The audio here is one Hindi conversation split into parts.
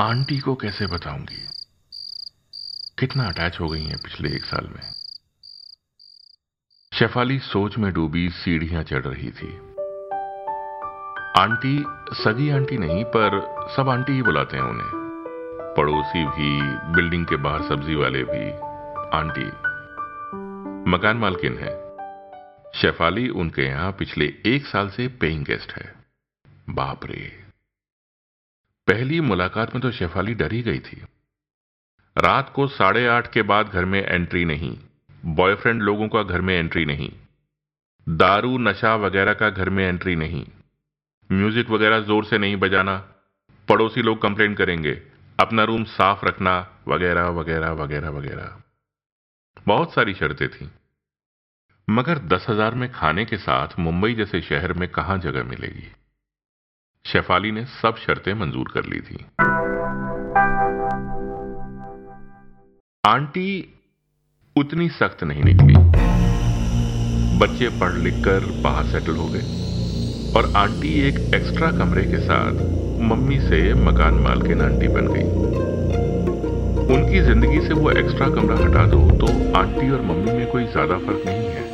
आंटी को कैसे बताऊँगी? कितना अटैच हो गई हैं पिछले एक साल में। शेफाली सोच में डूबी सीढ़ियाँ चढ़ रही थी। आंटी सगी आंटी नहीं, पर सब आंटी ही बुलाते हैं उन्हें। पड़ोसी भी, बिल्डिंग के बाहर सब्ज़ी वाले भी, आंटी। मकान मालकिन है। शेफाली उनके यहाँ पिछले एक साल से पेइंग गेस्ट है। बाप रे। पहली मुलाकात में तो शेफाली डरी गई थी। रात को साढ़े आठ के बाद घर में एंट्री नहीं, बॉयफ्रेंड लोगों का घर में एंट्री नहीं, दारू, नशा वगैरह का घर में एंट्री नहीं, म्यूज़िक वगैरह ज़ोर से नहीं बजाना, पड़ोसी लोग कंप्लेन करेंगे, अपना रूम साफ़ रखना, वगैरह वगैरह वगैरह वगैरह। बहुत सारी शर्तें थीं। मगर दस हज़ार में खाने के साथ मुंबई जैसे शहर में कहाँ जगह मिलेगी? शेफाली ने सब शर्तें मंजूर कर ली थी। आंटी उतनी सख्त नहीं निकली। बच्चे पढ़ लिख कर बाहर सेटल हो गए और आंटी एक एक्स्ट्रा कमरे के साथ मम्मी से मकान मालकिन आंटी बन गई। उनकी ज़िंदगी से वो एक्स्ट्रा कमरा हटा दो तो आंटी और मम्मी में कोई ज़्यादा फ़र्क नहीं है।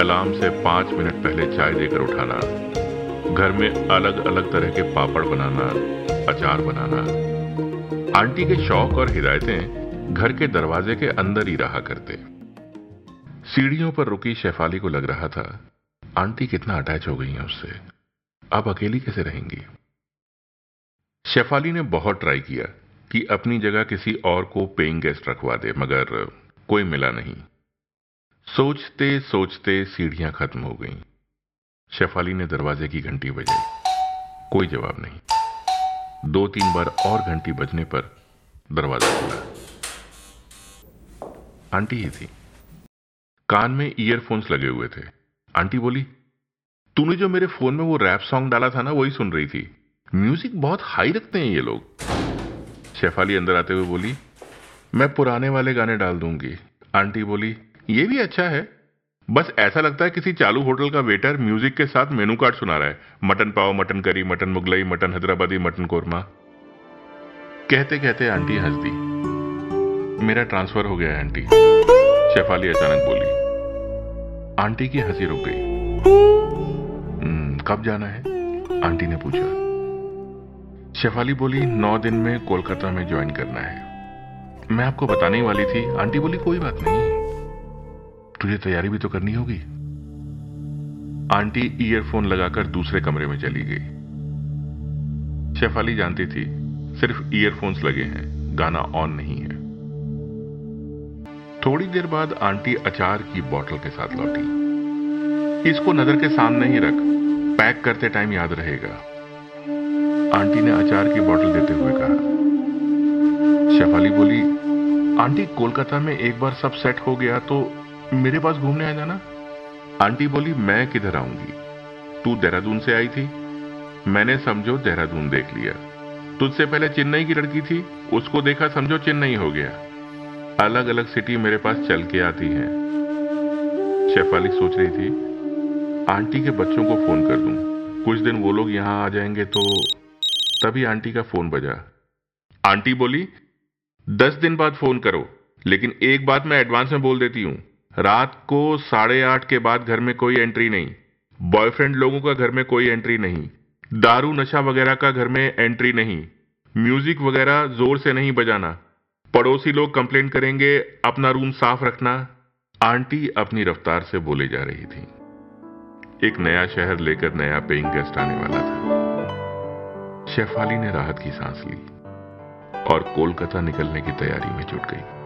अलार्म से पाँच मिनट पहले चाय देकर उठाना घर में अलग अलग तरह के पापड़ बनाना, अचार बनाना। आंटी के शौक और हिदायतें घर के दरवाजे के अंदर ही रहा करते। सीढ़ियों पर रुकी शेफाली को लग रहा था, आंटी कितना अटैच हो गई है उससे। अब अकेली कैसे रहेंगी? शेफाली ने बहुत ट्राई किया कि अपनी जगह किसी और को पेइंग गेस्ट रखवा दे, मगर कोई मिला नहीं। सोचते सोचते सीढ़ियाँ खत्म हो गईं। शेफाली ने दरवाजे की घंटी बजाई। कोई जवाब नहीं। दो तीन बार और घंटी बजने पर दरवाज़ा खुला। आंटी ही थी। कान में ईयरफोन्स लगे हुए थे। आंटी बोली, तूने जो मेरे फ़ोन में वो रैप सॉन्ग डाला था ना, वही सुन रही थी। म्यूज़िक बहुत हाई रखते हैं ये लोग। शेफाली अंदर आते हुए बोली, मैं पुराने वाले गाने डाल दूँगी। आंटी बोली, ये भी अच्छा है। बस ऐसा लगता है किसी चालू होटल का वेटर म्यूज़िक के साथ मेनू कार्ड सुना रहा है। Mutton pav mutton curry mutton Mughlai mutton Hyderabadi mutton korma. कहते कहते आंटी हंस दी मेरा ट्रांसफ़र हो गया आंटी। शेफाली अचानक बोली। आंटी की हँसी रुक गई। हम्म, कब जाना है? आंटी ने पूछा। शेफाली बोली नौ दिन में कोलकाता में ज्वाइन करना है। मैं आपको बताने वाली थी। आंटी बोली कोई बात नहीं। तुझे तैयारी भी तो करनी होगी। आंटी ईयरफोन लगाकर दूसरे कमरे में चली गई। शेफाली जानती थी, सिर्फ़ ईयरफोन्स लगे हैं, गाना ऑन नहीं है। थोड़ी देर बाद आंटी अचार की बोतल के साथ लौटी। इसको नज़र के सामने ही रख, पैक करते टाइम याद रहेगा। आंटी ने अचार की बोतल देते हुए कहा। शेफाली बोली, आंटी, कोलकाता में एक बार सब सेट हो गया तो मेरे पास घूमने आ जाना आंटी बोली, मैं किधर आऊँगी? तू देहरादून से आई थी? मैंने समझो देहरादून देख लिया। तुझसे पहले चेन्नई की लड़की थी, उसको देखा समझो चेन्नई हो गया। अलग अलग सिटी मेरे पास चल के आती है। शेफाली सोच रही थी, आंटी के बच्चों को फ़ोन कर दूँ। कुछ दिन वो लोग यहाँ आ जाएँगे तो तभी आंटी का फ़ोन बजा। आंटी बोली, दस दिन बाद फ़ोन करो, लेकिन एक बात मैं एडवांस में बोल देती हूँ। रात को साढ़े आठ के बाद घर में कोई एंट्री नहीं। बॉयफ्रेंड लोगों का घर में कोई एंट्री नहीं। दारू, नशा वगैरह का घर में एंट्री नहीं। म्यूज़िक वगैरह ज़ोर से नहीं बजाना। पड़ोसी लोग कंप्लेन करेंगे, अपना रूम साफ़ रखना। आंटी अपनी रफ्तार से बोले जा रही थी। एक नया शहर लेकर नया पेइंग गेस्ट आने वाला था। शेफाली ने राहत की सांस ली और कोलकाता निकलने की तैयारी में जुट गई।